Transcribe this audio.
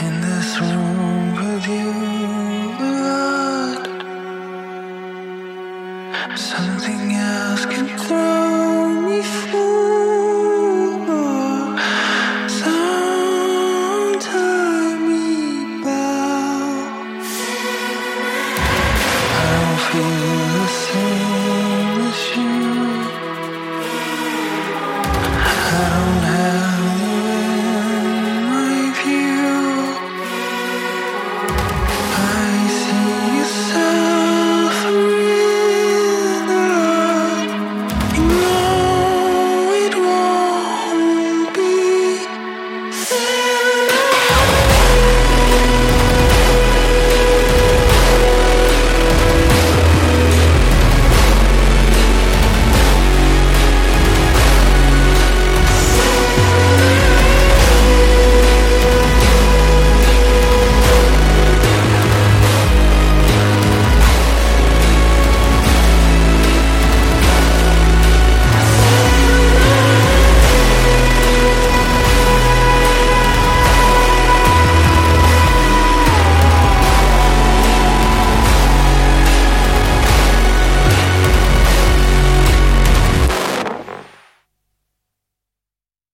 in this room with you, Something else can throw me through.